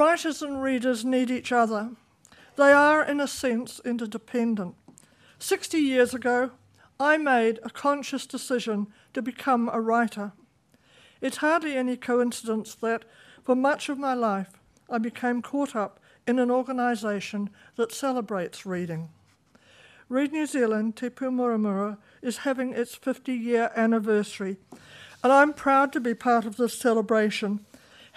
Writers and readers need each other. They are, in a sense, interdependent. 60 years ago, I made a conscious decision to become a writer. It's hardly any coincidence that, for much of my life, I became caught up in an organisation that celebrates reading. Read New Zealand, Te Pou Muramura, is having its 50 year anniversary, and I'm proud to be part of this celebration,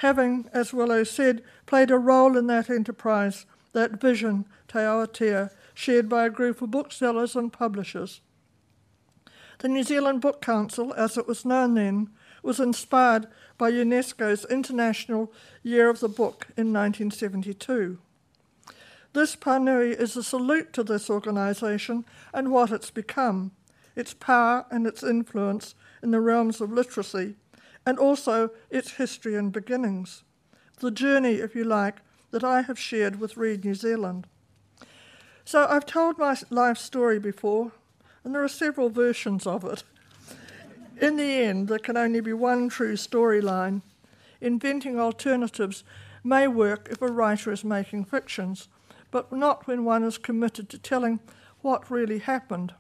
having, as Willow said, played a role in that enterprise, that vision, Te Awatea, shared by a group of booksellers and publishers. The New Zealand Book Council, as it was known then, was inspired by UNESCO's International Year of the Book in 1972. This Panui is a salute to this organisation and what it's become, its power and its influence in the realms of literacy, and also its history and beginnings. The journey, if you like, that I have shared with Read New Zealand. So I've told my life story before, and there are several versions of it. In the end, there can only be one true storyline. Inventing alternatives may work if a writer is making fictions, but not when one is committed to telling what really happened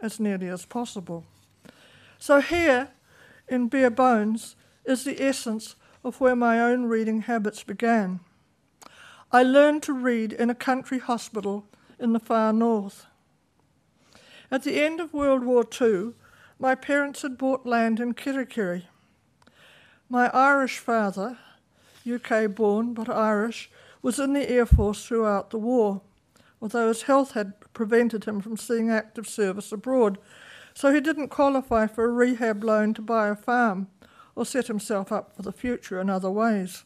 as nearly as possible. So, here, in bare bones, is the essence of where my own reading habits began. I learned to read in a country hospital in the far north. At the end of World War II, my parents had bought land in Kerikeri. My Irish father, UK born but Irish, was in the Air Force throughout the war, although his health had prevented him from seeing active service abroad, so he didn't qualify for a rehab loan to buy a farm or set himself up for the future in other ways.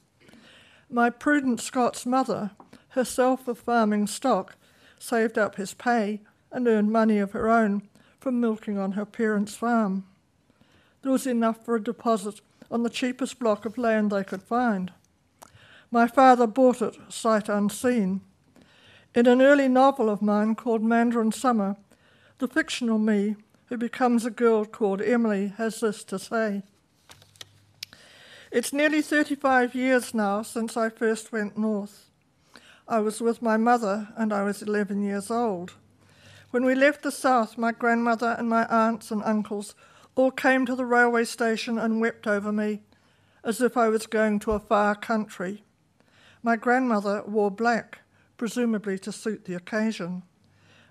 My prudent Scots mother, herself of farming stock, saved up his pay and earned money of her own from milking on her parents' farm. There was enough for a deposit on the cheapest block of land they could find. My father bought it sight unseen. In an early novel of mine called Mandarin Summer, the fictional me, who becomes a girl called Emily, has this to say. It's nearly 35 years now since I first went north. I was with my mother and I was 11 years old. When we left the south, my grandmother and my aunts and uncles all came to the railway station and wept over me as if I was going to a far country. My grandmother wore black, presumably to suit the occasion.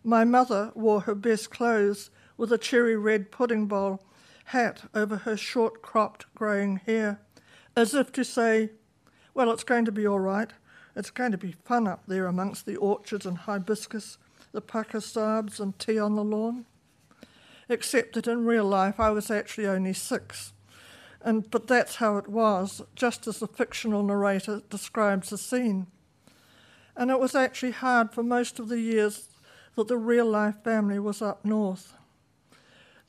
My mother wore her best clothes with a cherry red pudding bowl hat over her short cropped greying hair, as if to say, Well, it's going to be all right. It's going to be fun up there amongst the orchards and hibiscus the pukka sahibs and tea on the lawn. Except that in real life I was actually only six. And, but that's how it was, just as the fictional narrator describes the scene. And it was actually hard for most of the years that the real life family was up north.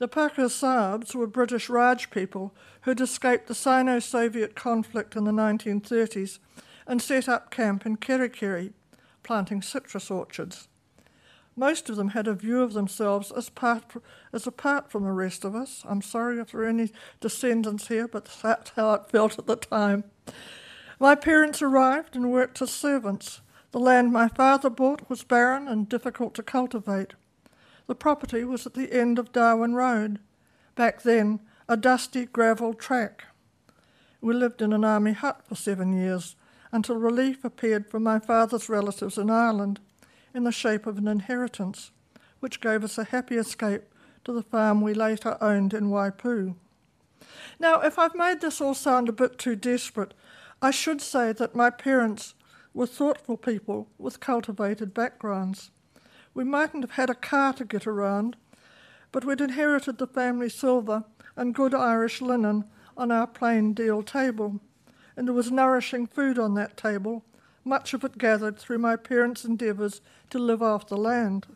The Pukka sahibs were British Raj people who'd escaped the Sino Soviet conflict in the 1930s and set up camp in Kerikeri, planting citrus orchards. Most of them had a view of themselves as, part, as apart from the rest of us. I'm sorry if there are any descendants here, but that's how it felt at the time. My parents arrived and worked as servants. The land my father bought was barren and difficult to cultivate. The property was at the end of Darwin Road, back then a dusty gravel track. We lived in an army hut for seven years until relief appeared from my father's relatives in Ireland in the shape of an inheritance, which gave us a happy escape to the farm we later owned in Waipu. Now, if I've made this all sound a bit too desperate, I should say that my parents were thoughtful people with cultivated backgrounds. We mightn't have had a car to get around, but we'd inherited the family silver and good Irish linen on our plain deal table, and there was nourishing food on that table much of it gathered through my parents' endeavours to live off the land.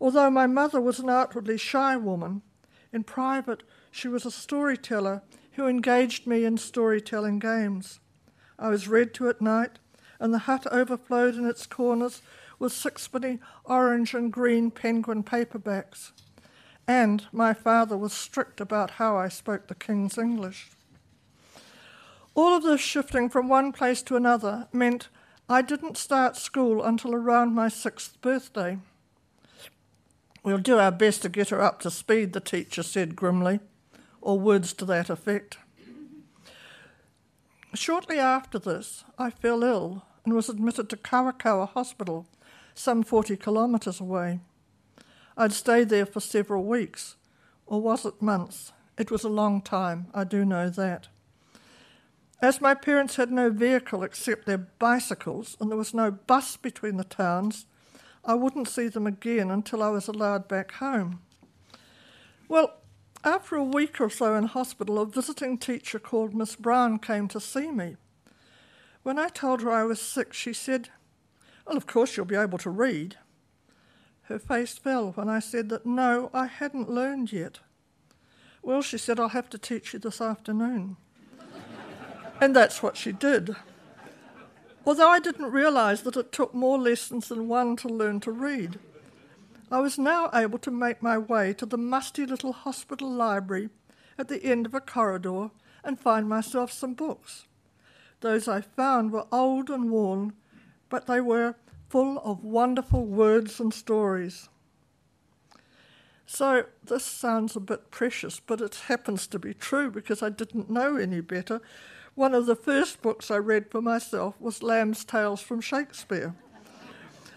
Although my mother was an outwardly shy woman, in private she was a storyteller who engaged me in storytelling games. I was read to at night, and the hut overflowed in its corners with sixpenny orange and green penguin paperbacks. And my father was strict about how I spoke the King's English. All of this shifting from one place to another meant I didn't start school until around my sixth birthday. We'll do our best to get her up to speed, the teacher said grimly, or words to that effect. Shortly after this, I fell ill and was admitted to Kawakawa Hospital, some 40 kilometres away. I'd stayed there for several weeks, or was it months? It was a long time, I do know that. As my parents had no vehicle except their bicycles, and there was no bus between the towns, I wouldn't see them again until I was allowed back home. Well, after a week or so in hospital, a visiting teacher called Miss Brown came to see me. When I told her I was sick, she said, Well, of course you'll be able to read. Her face fell when I said that no, I hadn't learned yet. Well, she said, I'll have to teach you this afternoon. and that's what she did. Although I didn't realise that it took more lessons than one to learn to read. I was now able to make my way to the musty little hospital library at the end of a corridor and find myself some books. Those I found were old and worn, but they were full of wonderful words and stories. So, this sounds a bit precious, but it happens to be true because I didn't know any better. One of the first books I read for myself was Lamb's Tales from Shakespeare.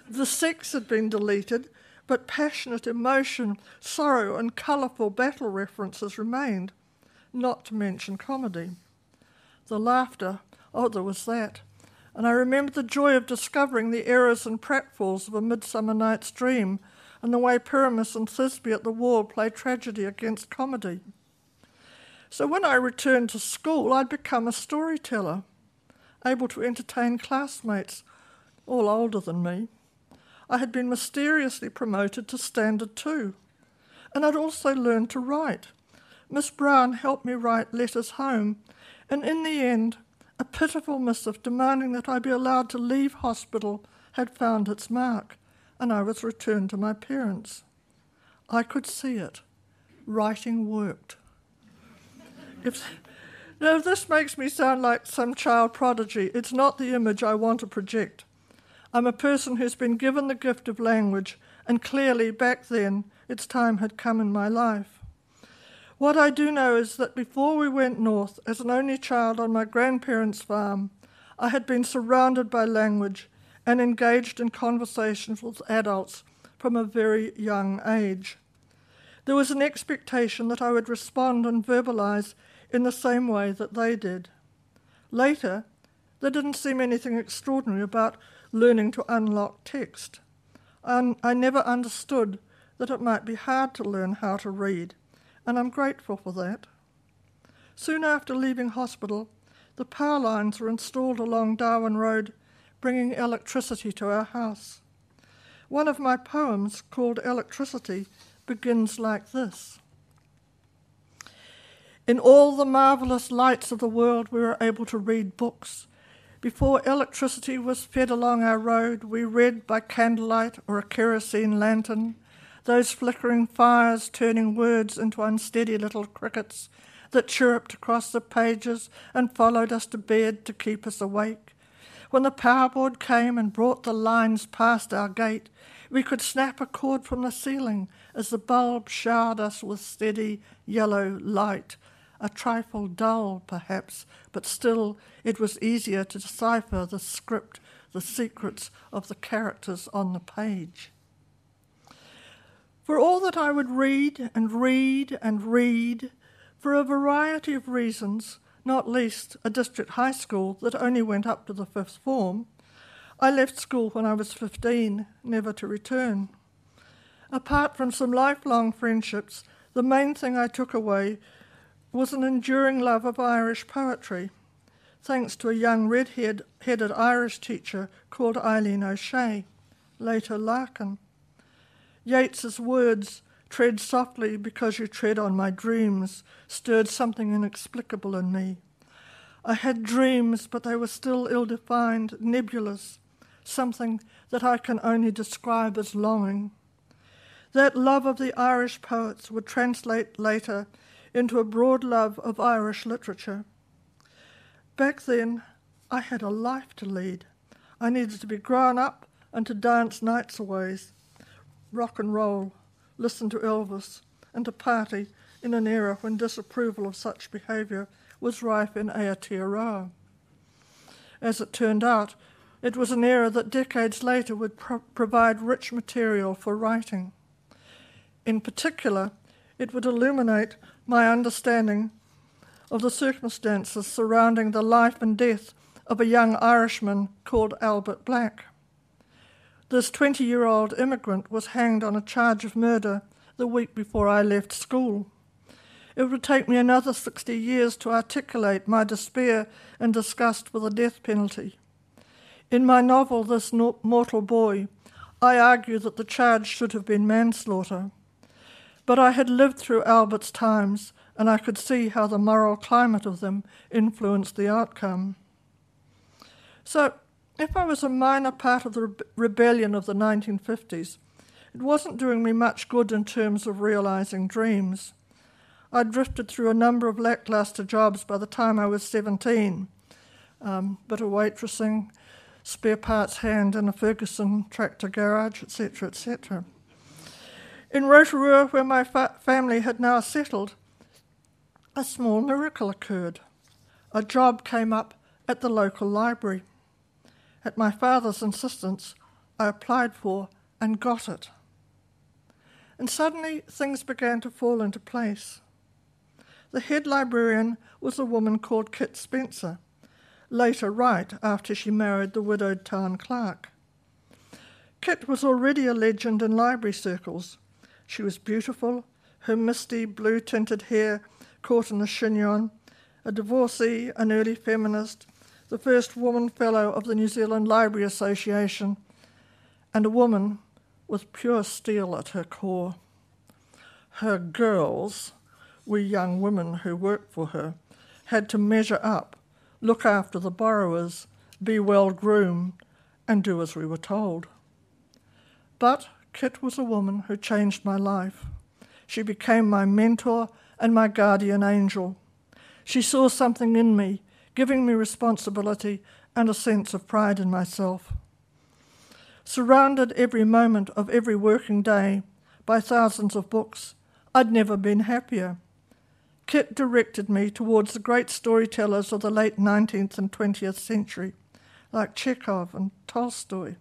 The sex had been deleted, but passionate emotion, sorrow, and colourful battle references remained, not to mention comedy. The laughter, oh, there was that. And I remember the joy of discovering the errors and pratfalls of A Midsummer Night's Dream and the way Pyramus and Thisbe at the wall play tragedy against comedy. So when I returned to school, I'd become a storyteller, able to entertain classmates, all older than me. I had been mysteriously promoted to Standard 2. And I'd also learned to write. Miss Brown helped me write letters home, and in the end, a pitiful missive demanding that I be allowed to leave hospital had found its mark, and I was returned to my parents. I could see it. Writing worked. If, now, if this makes me sound like some child prodigy, it's not the image I want to project. I'm a person who's been given the gift of language, and clearly back then its time had come in my life. What I do know is that before we went north, as an only child on my grandparents' farm, I had been surrounded by language and engaged in conversations with adults from a very young age. There was an expectation that I would respond and verbalize in the same way that they did. Later, there didn't seem anything extraordinary about learning to unlock text. And I never understood that it might be hard to learn how to read, and I'm grateful for that. Soon after leaving hospital, the power lines were installed along Darwin Road, bringing electricity to our house. One of my poems, called Electricity, begins like this In all the marvellous lights of the world, we were able to read books before electricity was fed along our road, we read by candlelight or a kerosene lantern, those flickering fires turning words into unsteady little crickets that chirruped across the pages and followed us to bed to keep us awake. When the power board came and brought the lines past our gate, we could snap a cord from the ceiling as the bulb showered us with steady yellow light a trifle dull, perhaps, but still it was easier to decipher the script, the secrets of the characters on the page. For all that I would read and read and read, for a variety of reasons, not least a district high school that only went up to the fifth form, I left school when I was 15, never to return. Apart from some lifelong friendships, the main thing I took away was an enduring love of Irish poetry, thanks to a young red headed Irish teacher called Eileen O'Shea, later Larkin. Yeats's words, tread softly because you tread on my dreams, stirred something inexplicable in me. I had dreams, but they were still ill defined, nebulous, something that I can only describe as longing. That love of the Irish poets would translate later into a broad love of Irish literature. Back then, I had a life to lead. I needed to be grown up and to dance nights away, rock and roll, listen to Elvis, and to party in an era when disapproval of such behaviour was rife in Aotearoa. As it turned out, it was an era that decades later would pro- provide rich material for writing. In particular, it would illuminate my understanding of the circumstances surrounding the life and death of a young Irishman called Albert Black. This 20 year old immigrant was hanged on a charge of murder the week before I left school. It would take me another 60 years to articulate my despair and disgust with the death penalty. In my novel, This Mortal Boy, I argue that the charge should have been manslaughter. But I had lived through Albert's times, and I could see how the moral climate of them influenced the outcome. So, if I was a minor part of the rebellion of the 1950s, it wasn't doing me much good in terms of realizing dreams. I drifted through a number of lackluster jobs by the time I was 17. Um, bit of waitressing, spare parts hand in a Ferguson tractor garage, etc., etc. In Rotorua, where my fa- family had now settled, a small miracle occurred. A job came up at the local library. At my father's insistence, I applied for and got it. And suddenly things began to fall into place. The head librarian was a woman called Kit Spencer later Wright after she married the widowed town clerk. Kit was already a legend in library circles. She was beautiful, her misty blue tinted hair caught in a chignon, a divorcee, an early feminist, the first woman fellow of the New Zealand Library Association, and a woman with pure steel at her core. Her girls, we young women who worked for her, had to measure up look after the borrowers, be well groomed, and do as we were told. But Kit was a woman who changed my life. She became my mentor and my guardian angel. She saw something in me, giving me responsibility and a sense of pride in myself. Surrounded every moment of every working day by thousands of books, I'd never been happier. Kit directed me towards the great storytellers of the late 19th and 20th century, like Chekhov and Tolstoy.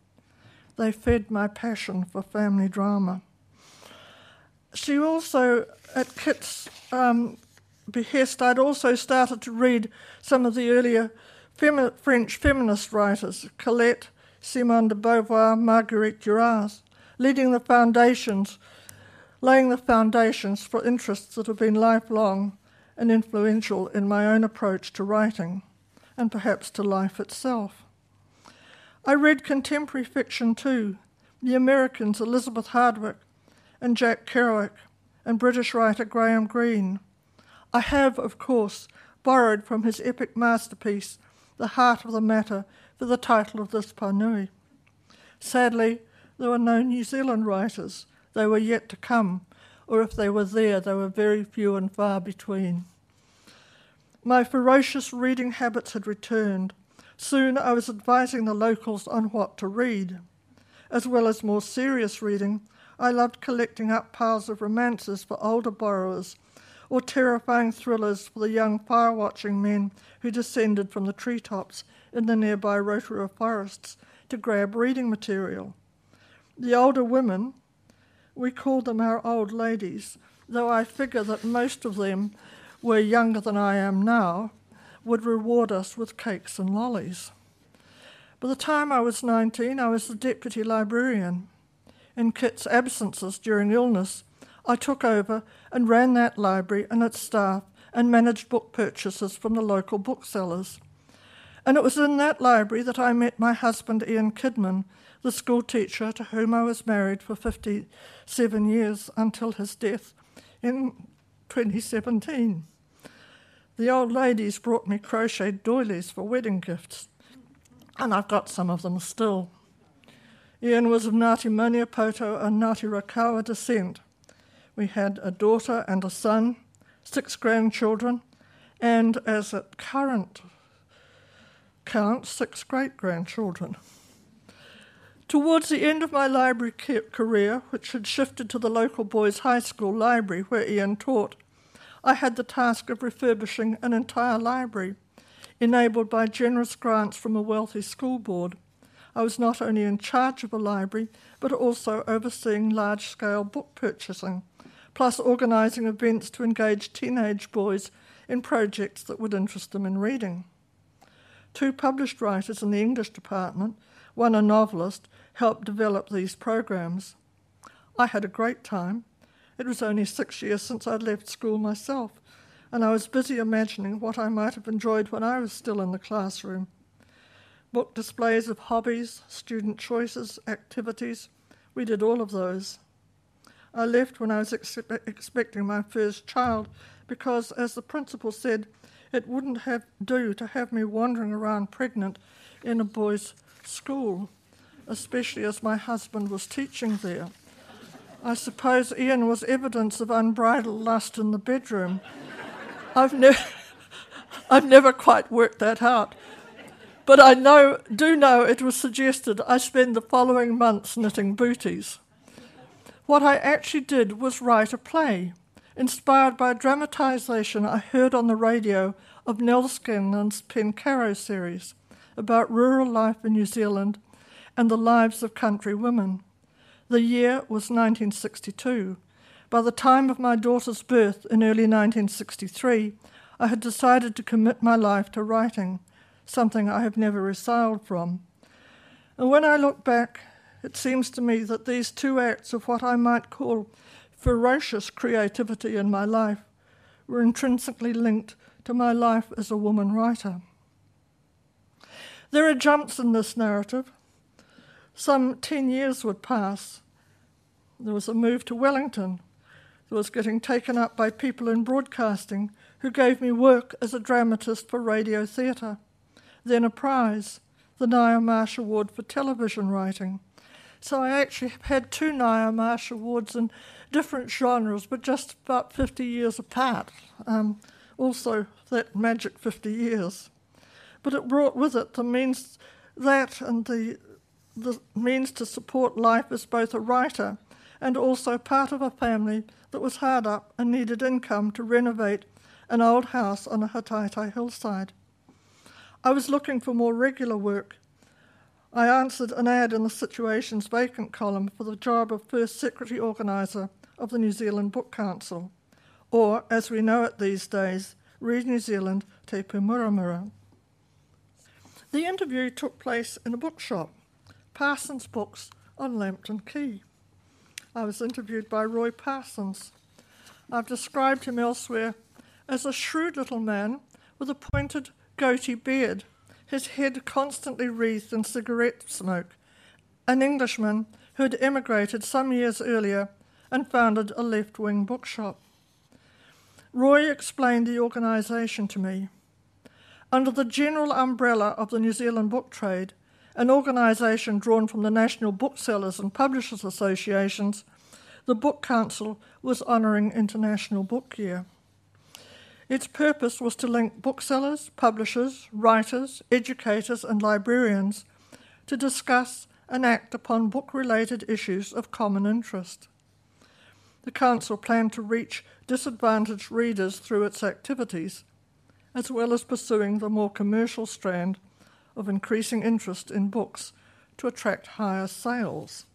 They fed my passion for family drama. She also, at Kit's um, behest, I'd also started to read some of the earlier femi- French feminist writers, Colette, Simone de Beauvoir, Marguerite Duras, leading the foundations laying the foundations for interests that have been lifelong and influential in my own approach to writing, and perhaps to life itself. I read contemporary fiction too, the Americans Elizabeth Hardwick and Jack Kerouac, and British writer Graham Greene. I have, of course, borrowed from his epic masterpiece, The Heart of the Matter, for the title of this Panui. Sadly, there were no New Zealand writers they were yet to come, or if they were there, they were very few and far between. My ferocious reading habits had returned. Soon I was advising the locals on what to read. As well as more serious reading, I loved collecting up piles of romances for older borrowers or terrifying thrillers for the young fire watching men who descended from the treetops in the nearby Rotorua forests to grab reading material. The older women, we called them our old ladies, though I figure that most of them were younger than I am now, would reward us with cakes and lollies. By the time I was 19, I was the deputy librarian. In Kit's absences during illness, I took over and ran that library and its staff and managed book purchases from the local booksellers. And it was in that library that I met my husband, Ian Kidman, the school teacher to whom I was married for 57 years until his death in 2017. The old ladies brought me crocheted doilies for wedding gifts, and I've got some of them still. Ian was of Ngāti Maniapoto and Ngāti Raukawa descent. We had a daughter and a son, six grandchildren, and as at current Count six great grandchildren. Towards the end of my library career, which had shifted to the local boys' high school library where Ian taught, I had the task of refurbishing an entire library, enabled by generous grants from a wealthy school board. I was not only in charge of a library, but also overseeing large scale book purchasing, plus organising events to engage teenage boys in projects that would interest them in reading. Two published writers in the English department, one a novelist, helped develop these programs. I had a great time. It was only six years since I'd left school myself, and I was busy imagining what I might have enjoyed when I was still in the classroom. Book displays of hobbies, student choices, activities, we did all of those. I left when I was ex- expecting my first child because, as the principal said, it wouldn't have do to have me wandering around pregnant in a boys' school, especially as my husband was teaching there. I suppose Ian was evidence of unbridled lust in the bedroom. I've, ne- I've never quite worked that out. But I know, do know it was suggested I spend the following months knitting booties. What I actually did was write a play inspired by a dramatisation I heard on the radio of Nelle Scanlan's Pencarrow series about rural life in New Zealand and the lives of country women. The year was 1962. By the time of my daughter's birth in early 1963, I had decided to commit my life to writing, something I have never resiled from. And when I look back, it seems to me that these two acts of what I might call ferocious creativity in my life were intrinsically linked to my life as a woman writer. There are jumps in this narrative. Some 10 years would pass. There was a move to Wellington that was getting taken up by people in broadcasting who gave me work as a dramatist for radio theatre. Then a prize, the Ngaio Marsh Award for television writing. So I actually had two Ngaio Marsh Awards in different genres, but just about 50 years apart. Um, also, that magic 50 years. But it brought with it the means that and the, the means to support life as both a writer and also part of a family that was hard up and needed income to renovate an old house on a Hataitai hillside. I was looking for more regular work. I answered an ad in the Situations Vacant column for the job of First Secretary Organiser of the New Zealand Book Council, or, as we know it these days, Read New Zealand Te Pou Muramura. The interview took place in a bookshop, Parsons Books on Lambton Quay. I was interviewed by Roy Parsons. I've described him elsewhere as a shrewd little man with a pointed goatee beard, his head constantly wreathed in cigarette smoke, an Englishman who had emigrated some years earlier and founded a left wing bookshop. Roy explained the organisation to me. Under the general umbrella of the New Zealand book trade, an organisation drawn from the National Booksellers and Publishers Associations, the Book Council was honouring International Book Year. Its purpose was to link booksellers, publishers, writers, educators, and librarians to discuss and act upon book related issues of common interest the Council planned to reach disadvantaged readers through its activities, as well as pursuing the more commercial strand of increasing interest in books to attract higher sales.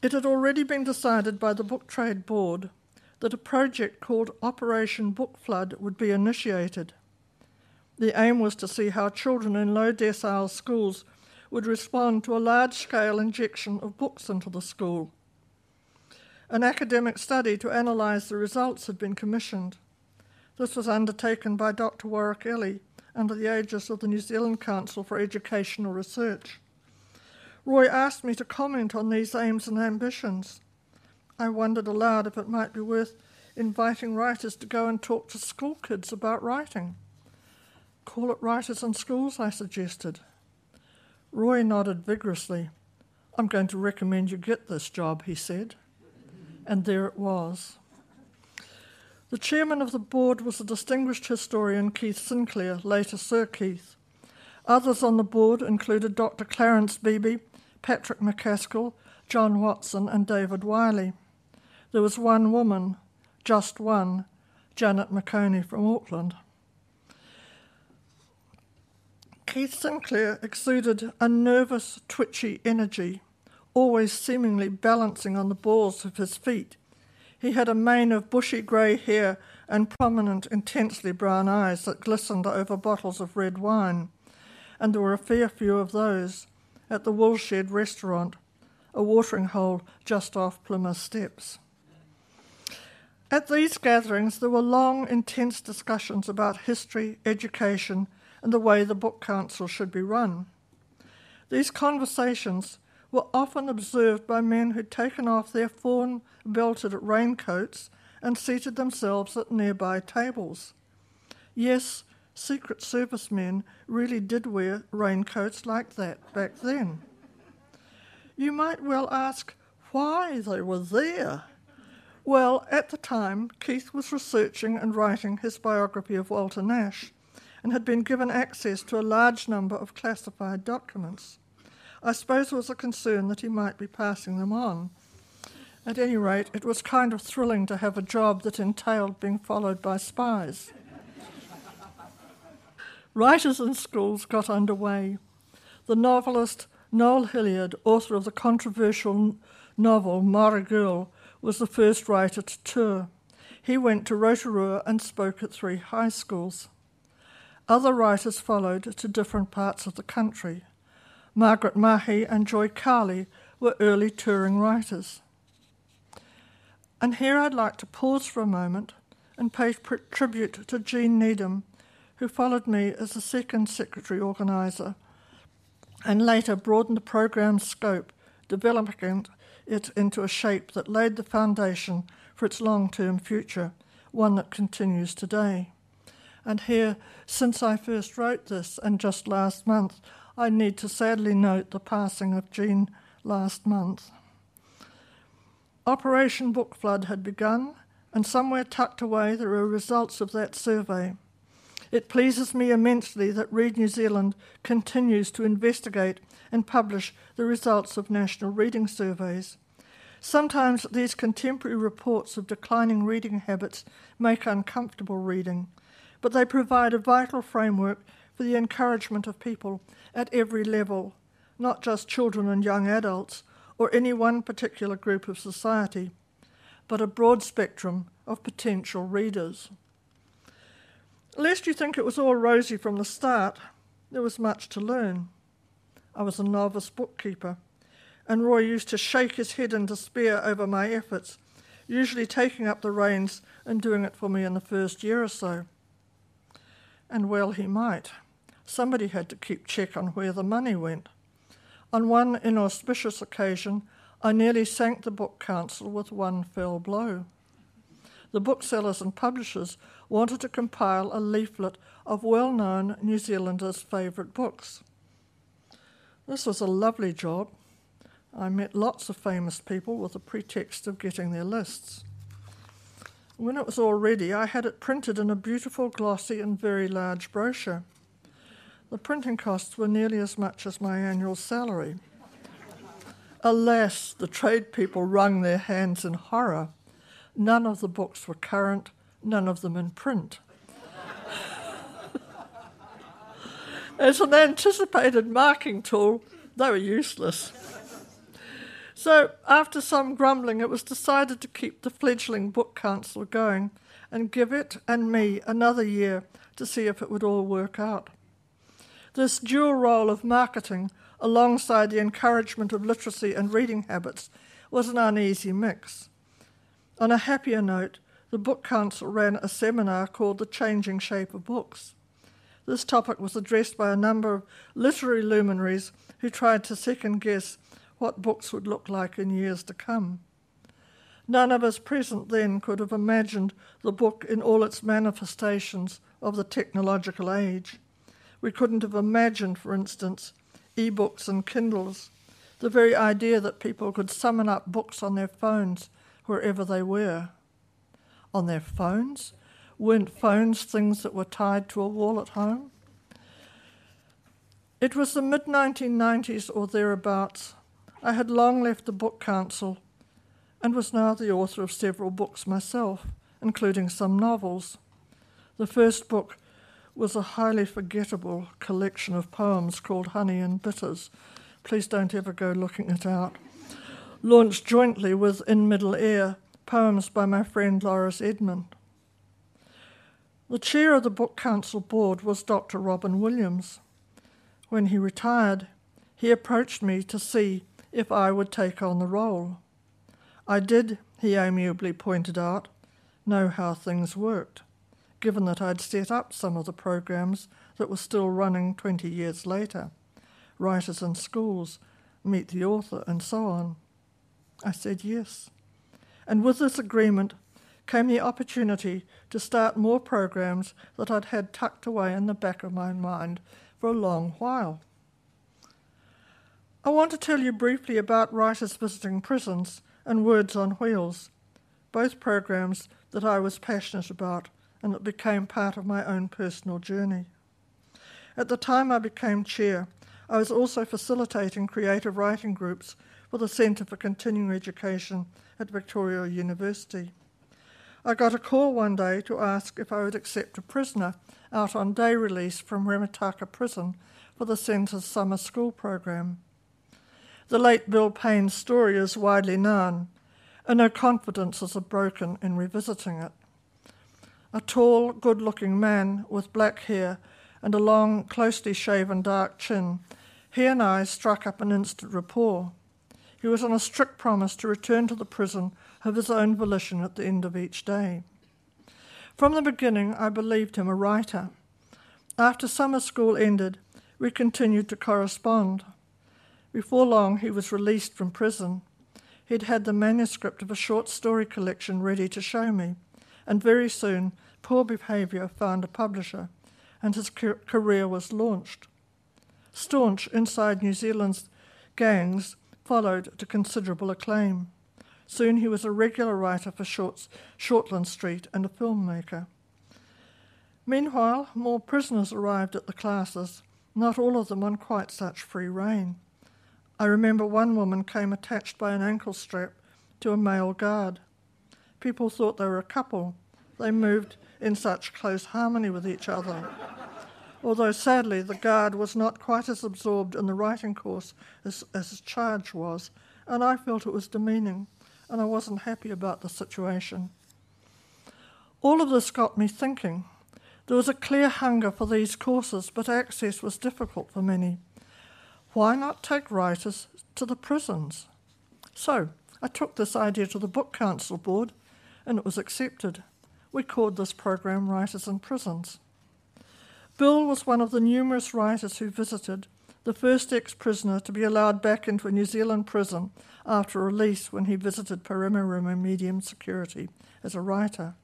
It had already been decided by the Book Trade Board that a project called Operation Book Flood would be initiated. The aim was to see how children in low decile schools would respond to a large scale injection of books into the school. An academic study to analyse the results had been commissioned. This was undertaken by Dr. Warwick Elley under the aegis of the New Zealand Council for Educational Research. Roy asked me to comment on these aims and ambitions. I wondered aloud if it might be worth inviting writers to go and talk to school kids about writing. Call it Writers in Schools, I suggested. Roy nodded vigorously. I'm going to recommend you get this job, he said and there it was. The chairman of the board was the distinguished historian Keith Sinclair, later Sir Keith. Others on the board included Dr. Clarence Beeby, Patrick McCaskill, John Watson, and David Wiley. There was one woman, just one, Janet McConey from Auckland. Keith Sinclair exuded a nervous, twitchy energy, always seemingly balancing on the balls of his feet. He had a mane of bushy grey hair and prominent, intensely brown eyes that glistened over bottles of red wine, and there were a fair few of those at the Woolshed restaurant, a watering hole just off Plimmer Steps. At these gatherings, there were long, intense discussions about history, education, and the way the Book Council should be run. These conversations were often observed by men who'd taken off their fawn belted raincoats and seated themselves at nearby tables. Yes, Secret Service men really did wear raincoats like that back then. You might well ask why they were there. Well, at the time, Keith was researching and writing his biography of Walter Nash and had been given access to a large number of classified documents. I suppose it was a concern that he might be passing them on. At any rate, it was kind of thrilling to have a job that entailed being followed by spies. Writers in schools got underway. The novelist Noel Hilliard, author of the controversial novel Maori Girl, was the first writer to tour. He went to Rotorua and spoke at three high schools. Other writers followed to different parts of the country. Margaret Mahy and Joy Cowley were early touring writers. And here I'd like to pause for a moment and pay tribute to Jean Needham, who followed me as the second secretary organiser and later broadened the programme's scope, developing it into a shape that laid the foundation for its long term future, one that continues today. And here, since I first wrote this, and just last month, I need to sadly note the passing of Jean last month. Operation Book Flood had begun, and somewhere tucked away there are results of that survey. It pleases me immensely that Read New Zealand continues to investigate and publish the results of national reading surveys. Sometimes these contemporary reports of declining reading habits make uncomfortable reading, but they provide a vital framework for the encouragement of people at every level, not just children and young adults or any one particular group of society, but a broad spectrum of potential readers. Lest you think it was all rosy from the start, there was much to learn. I was a novice bookkeeper, and Roy used to shake his head in despair over my efforts, usually taking up the reins and doing it for me in the first year or so. And well, he might. Somebody had to keep check on where the money went. On one inauspicious occasion, I nearly sank the Book Council with one fell blow. The booksellers and publishers wanted to compile a leaflet of well known New Zealanders' favourite books. This was a lovely job. I met lots of famous people with the pretext of getting their lists. When it was all ready, I had it printed in a beautiful, glossy, and very large brochure. The printing costs were nearly as much as my annual salary. Alas, the trade people wrung their hands in horror. None of the books were current, none of them in print. As an anticipated marking tool, they were useless. So, after some grumbling, it was decided to keep the fledgling book council going and give it and me another year to see if it would all work out. This dual role of marketing, alongside the encouragement of literacy and reading habits, was an uneasy mix. On a happier note, the Book Council ran a seminar called The Changing Shape of Books. This topic was addressed by a number of literary luminaries who tried to second guess what books would look like in years to come. None of us present then could have imagined the book in all its manifestations of the technological age. We couldn't have imagined, for instance, e books and Kindles, the very idea that people could summon up books on their phones wherever they were. on their phones? Weren't phones things that were tied to a wall at home? It was the mid 1990s or thereabouts. I had long left the Book Council and was now the author of several books myself, including some novels. The first book was a highly forgettable collection of poems called Honey and Bitters. Please don't ever go looking it out. Launched jointly with In Middle Air, poems by my friend Lauris Edmond. The chair of the Book Council board was Dr. Robin Williams. When he retired, he approached me to see if I would take on the role. I did, he amiably pointed out, know how things worked given that I'd set up some of the programs that were still running 20 years later Writers in Schools, Meet the Author, and so on. I said yes. And with this agreement came the opportunity to start more programs that I'd had tucked away in the back of my mind for a long while. I want to tell you briefly about Writers Visiting Prisons and Words on Wheels, both programs that I was passionate about and it became part of my own personal journey. At the time I became chair, I was also facilitating creative writing groups for the Centre for Continuing Education at Victoria University. I got a call one day to ask if I would accept a prisoner out on day release from Rimutaka Prison for the Centre's summer school program. The late Bill Payne's story is widely known, and no confidences are broken in revisiting it a tall, good looking man with black hair and a long, closely shaven dark chin, he and I struck up an instant rapport. He was on a strict promise to return to the prison of his own volition at the end of each day. From the beginning, I believed him a writer. After summer school ended, we continued to correspond. Before long, he was released from prison. He'd had the manuscript of a short story collection ready to show me and very soon Poor Behaviour found a publisher, and his career was launched. Staunch inside New Zealand's gangs followed to considerable acclaim. Soon he was a regular writer for Shorts, Shortland Street and a filmmaker. Meanwhile, more prisoners arrived at the classes, not all of them on quite such free rein. I remember one woman came attached by an ankle strap to a male guard. People thought they were a couple. They moved in such close harmony with each other. Although sadly, the guard was not quite as absorbed in the writing course as, as his charge was, and I felt it was demeaning, and I wasn't happy about the situation. All of this got me thinking. There was a clear hunger for these courses, but access was difficult for many. Why not take writers to the prisons? So I took this idea to the Book Council Board, and it was accepted. We called this program Writers in Prisons. Bill was one of the numerous writers who visited, the first ex prisoner to be allowed back into a New Zealand prison after release when he visited Paremoremo Medium Security as a writer.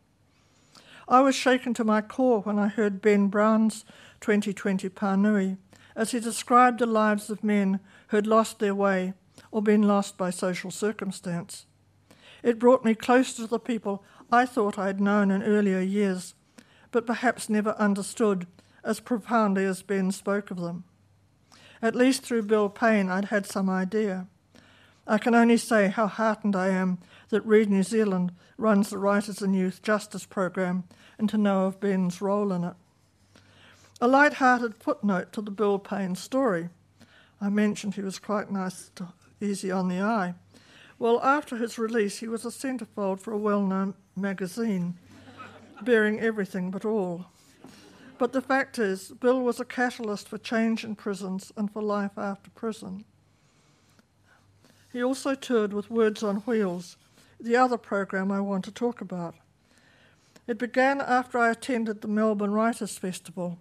I was shaken to my core when I heard Ben Brown's 2020 Pānui as he described the lives of men who had lost their way or been lost by social circumstance. It brought me closer to the people I thought I had known in earlier years, but perhaps never understood as profoundly as Ben spoke of them. At least through Bill Payne, I'd had some idea. I can only say how heartened I am that Read New Zealand runs the Writers and Youth Justice Program and to know of Ben's role in it. A light hearted footnote to the Bill Payne story. I mentioned he was quite nice, to, easy on the eye. Well, after his release, he was a centrefold for a well known magazine, bearing everything but all. But the fact is, Bill was a catalyst for change in prisons and for life after prison. He also toured with Words on Wheels, the other program I want to talk about. It began after I attended the Melbourne Writers' Festival.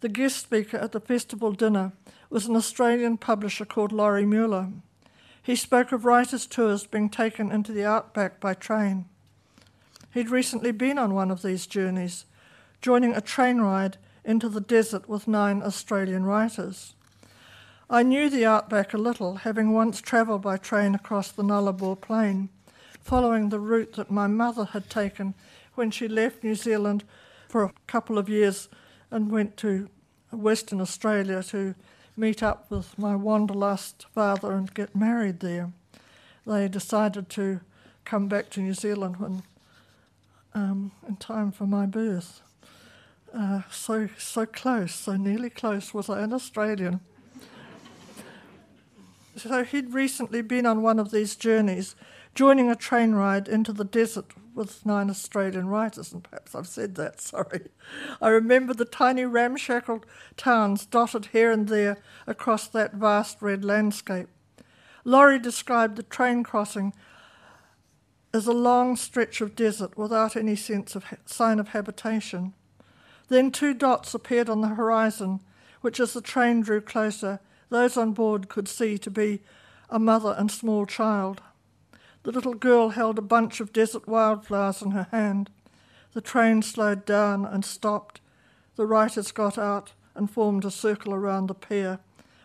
The guest speaker at the festival dinner was an Australian publisher called Laurie Muller. He spoke of writers' tours being taken into the outback by train. He'd recently been on one of these journeys, joining a train ride into the desert with nine Australian writers. I knew the outback a little, having once travelled by train across the Nullarbor Plain, following the route that my mother had taken when she left New Zealand for a couple of years and went to Western Australia to meet up with my wanderlust father and get married there. They decided to come back to New Zealand when um, in time for my birth. Uh, so so close, so nearly close was I an Australian. so he'd recently been on one of these journeys, joining a train ride into the desert with nine Australian writers, and perhaps I've said that, sorry. I remember the tiny ramshackle towns dotted here and there across that vast red landscape. Laurie described the train crossing as a long stretch of desert without any sense of ha- sign of habitation. Then two dots appeared on the horizon, which, as the train drew closer, those on board could see to be a mother and small child. The little girl held a bunch of desert wildflowers in her hand. The train slowed down and stopped. The writers got out and formed a circle around the pair,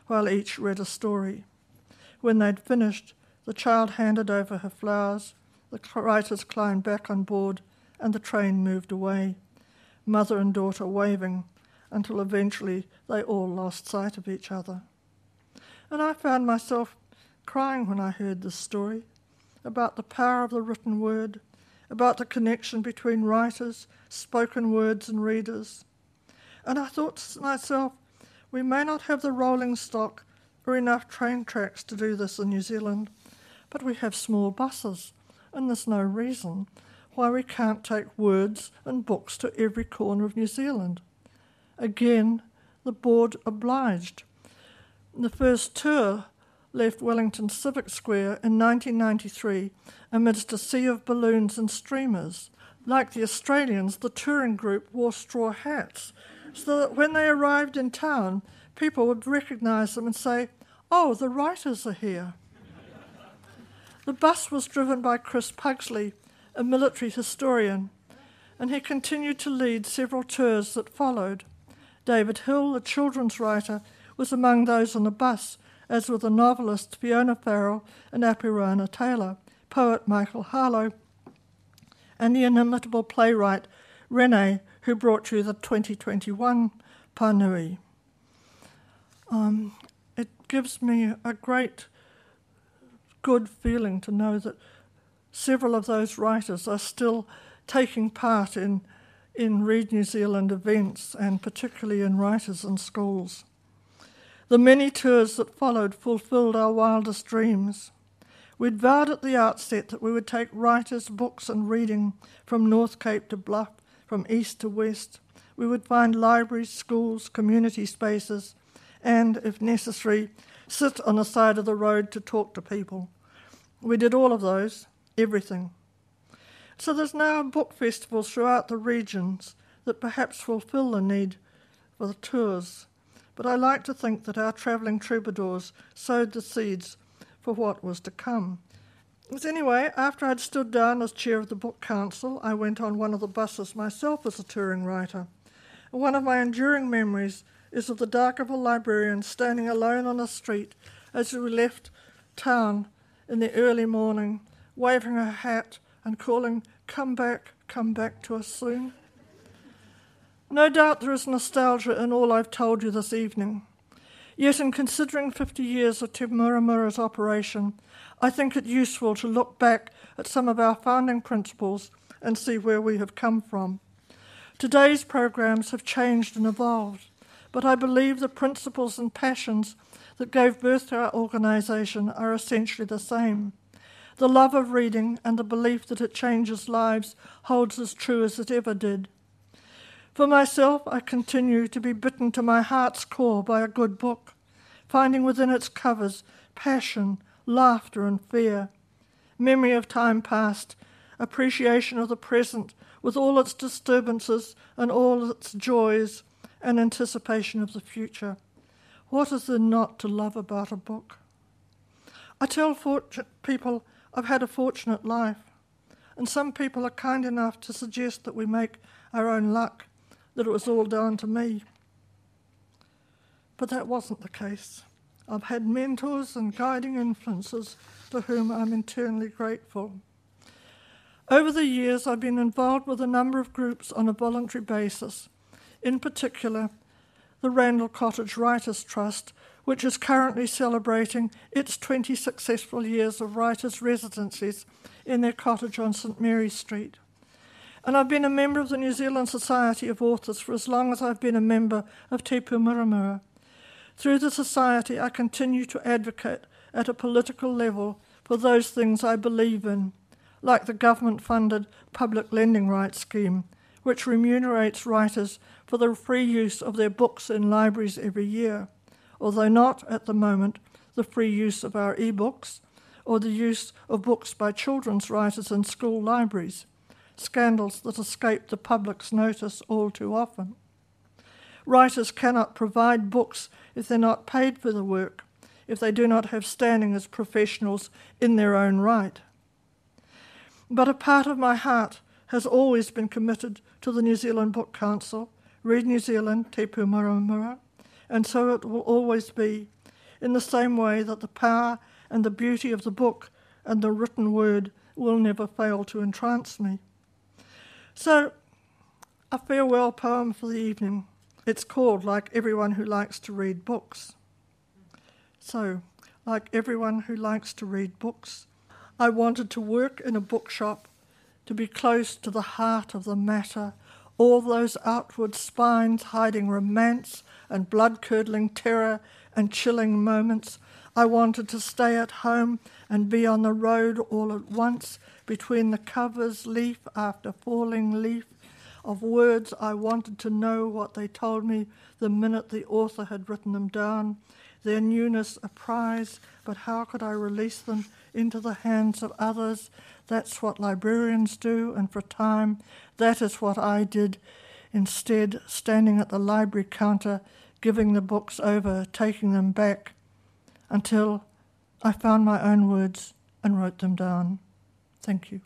while each read a story. When they'd finished, the child handed over her flowers, the writers climbed back on board, and the train moved away, mother and daughter waving until eventually they all lost sight of each other. And I found myself crying when I heard this story about the power of the written word, about the connection between writers, spoken words, and readers. And I thought to myself, we may not have the rolling stock or enough train tracks to do this in New Zealand, but we have small buses, and there's no reason why we can't take words and books to every corner of New Zealand. Again, the board obliged. The first tour left Wellington Civic Square in 1993 amidst a sea of balloons and streamers. Like the Australians, the touring group wore straw hats, so that when they arrived in town, people would recognise them and say, Oh, the writers are here. the bus was driven by Chris Pugsley, a military historian, and he continued to lead several tours that followed. David Hill, a children's writer, was among those on the bus as were the novelists Fiona Farrell and Apirana Taylor, poet Michael Harlow, and the inimitable playwright Renée, who brought you the 2021 Panui. Um, it gives me a great good feeling to know that several of those writers are still taking part in, in Read New Zealand events and particularly in writers and schools. The many tours that followed fulfilled our wildest dreams. We'd vowed at the outset that we would take writers, books, and reading from North Cape to Bluff, from east to west. We would find libraries, schools, community spaces, and, if necessary, sit on the side of the road to talk to people. We did all of those, everything. So there's now book festivals throughout the regions that perhaps fulfill the need for the tours but I like to think that our travelling troubadours sowed the seeds for what was to come. But anyway, after I'd stood down as chair of the book council, I went on one of the buses myself as a touring writer. And one of my enduring memories is of the dark of a librarian standing alone on a street as we left town in the early morning, waving her hat and calling, Come back, come back to us soon. No doubt there is nostalgia in all I've told you this evening. Yet, in considering 50 years of Te Muramura's operation, I think it useful to look back at some of our founding principles and see where we have come from. Today's programs have changed and evolved, but I believe the principles and passions that gave birth to our organisation are essentially the same. The love of reading and the belief that it changes lives holds as true as it ever did. For myself, I continue to be bitten to my heart's core by a good book, finding within its covers passion, laughter, and fear, memory of time past, appreciation of the present with all its disturbances and all its joys, and anticipation of the future. What is there not to love about a book? I tell fortunate people I've had a fortunate life, and some people are kind enough to suggest that we make our own luck that it was all down to me. But that wasn't the case. I've had mentors and guiding influences to whom I'm eternally grateful. Over the years, I've been involved with a number of groups on a voluntary basis, in particular, the Randell Cottage Writers Trust, which is currently celebrating its 20 successful years of writers' residencies in their cottage on St Mary Street. And I've been a member of the New Zealand Society of Authors for as long as I've been a member of Te Pou Muramura. Through the Society, I continue to advocate at a political level for those things I believe in, like the government funded public lending rights scheme, which remunerates writers for the free use of their books in libraries every year although not at the moment the free use of our e-books or the use of books by children's writers in school libraries, scandals that escape the public's notice all too often. Writers cannot provide books if they're not paid for the work, if they do not have standing as professionals in their own right. But a part of my heart has always been committed to the New Zealand Book Council, Read New Zealand, Te Pou Muramura, and so it will always be, in the same way that the power and the beauty of the book and the written word will never fail to entrance me. So, a farewell poem for the evening. It's called Like Everyone Who Likes to Read Books. So, like everyone who likes to read books, I wanted to work in a bookshop, to be close to the heart of the matter, all those outward spines hiding romance and blood curdling terror and chilling moments. I wanted to stay at home and be on the road all at once between the covers, leaf after falling leaf, of words I wanted to know what they told me the minute the author had written them down. Their newness a prize, but how could I release them into the hands of others? That's what librarians do, and for a time, that is what I did instead, standing at the library counter, giving the books over, taking them back, until I found my own words and wrote them down. Thank you.